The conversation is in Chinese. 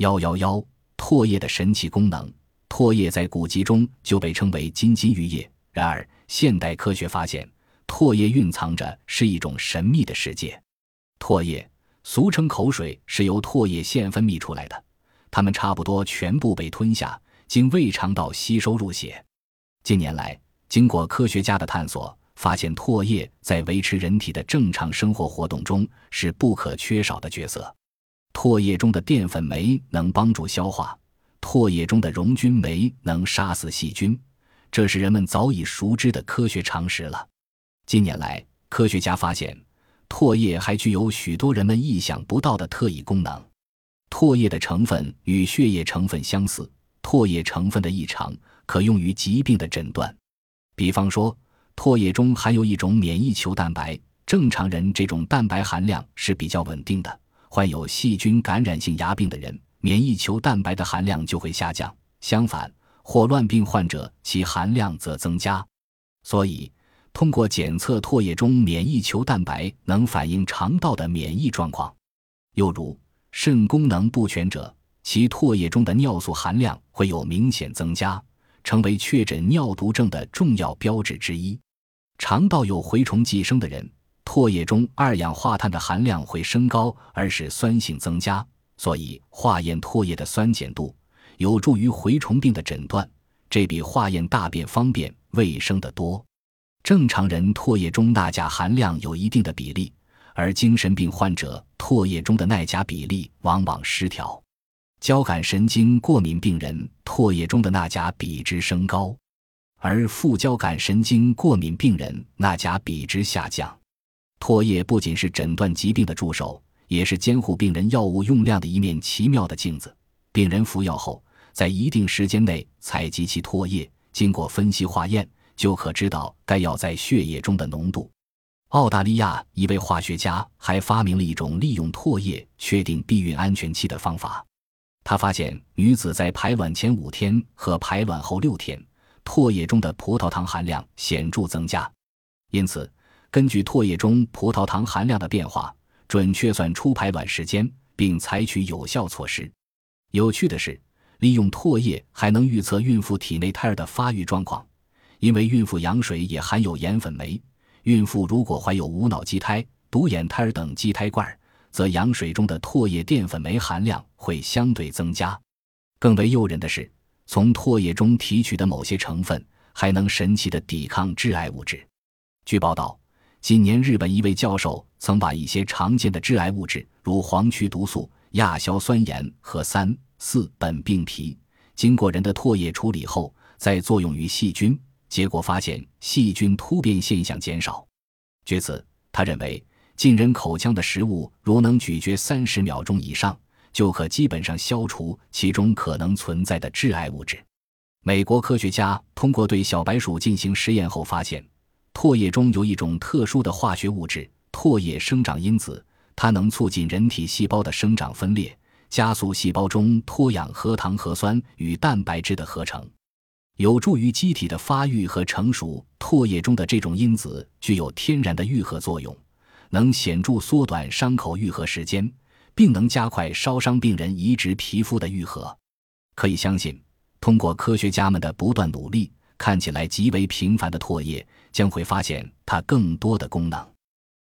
幺幺幺，唾液的神奇功能。唾液在古籍中就被称为金金玉液，然而现代科学发现，唾液蕴藏着是一种神秘的世界。唾液，俗称口水，是由唾液腺分泌出来的，它们差不多全部被吞下，经胃肠道吸收入血。近年来，经过科学家的探索，发现唾液在维持人体的正常生活活动中是不可缺少的角色。唾液中的淀粉酶能帮助消化，唾液中的溶菌酶能杀死细菌，这是人们早已熟知的科学常识了。近年来，科学家发现，唾液还具有许多人们意想不到的特异功能。唾液的成分与血液成分相似，唾液成分的异常可用于疾病的诊断。比方说，唾液中含有一种免疫球蛋白，正常人这种蛋白含量是比较稳定的。患有细菌感染性牙病的人，免疫球蛋白的含量就会下降；相反，霍乱病患者其含量则增加。所以，通过检测唾液中免疫球蛋白，能反映肠道的免疫状况。又如，肾功能不全者，其唾液中的尿素含量会有明显增加，成为确诊尿毒症的重要标志之一。肠道有蛔虫寄生的人。唾液中二氧化碳的含量会升高，而使酸性增加，所以化验唾液的酸碱度有助于蛔虫病的诊断，这比化验大便方便、卫生的多。正常人唾液中钠钾含量有一定的比例，而精神病患者唾液中的钠钾比例往往失调。交感神经过敏病人唾液中的钠钾比值升高，而副交感神经过敏病人钠钾比值下降。唾液不仅是诊断疾病的助手，也是监护病人药物用量的一面奇妙的镜子。病人服药后，在一定时间内采集其唾液，经过分析化验，就可知道该药在血液中的浓度。澳大利亚一位化学家还发明了一种利用唾液确定避孕安全期的方法。他发现，女子在排卵前五天和排卵后六天，唾液中的葡萄糖含量显著增加，因此。根据唾液中葡萄糖含量的变化，准确算出排卵时间，并采取有效措施。有趣的是，利用唾液还能预测孕妇体内胎儿的发育状况，因为孕妇羊水也含有盐粉酶。孕妇如果怀有无脑畸胎、独眼胎儿等畸胎罐，则羊水中的唾液淀粉酶含量会相对增加。更为诱人的是，从唾液中提取的某些成分还能神奇的抵抗致癌物质。据报道。今年，日本一位教授曾把一些常见的致癌物质，如黄曲毒素、亚硝酸盐和三四苯并芘，经过人的唾液处理后，再作用于细菌，结果发现细菌突变现象减少。据此，他认为进人口腔的食物如能咀嚼三十秒钟以上，就可基本上消除其中可能存在的致癌物质。美国科学家通过对小白鼠进行实验后发现。唾液中有一种特殊的化学物质——唾液生长因子，它能促进人体细胞的生长分裂，加速细胞中脱氧核糖核酸与蛋白质的合成，有助于机体的发育和成熟。唾液中的这种因子具有天然的愈合作用，能显著缩短伤口愈合时间，并能加快烧伤病人移植皮肤的愈合。可以相信，通过科学家们的不断努力。看起来极为平凡的唾液，将会发现它更多的功能。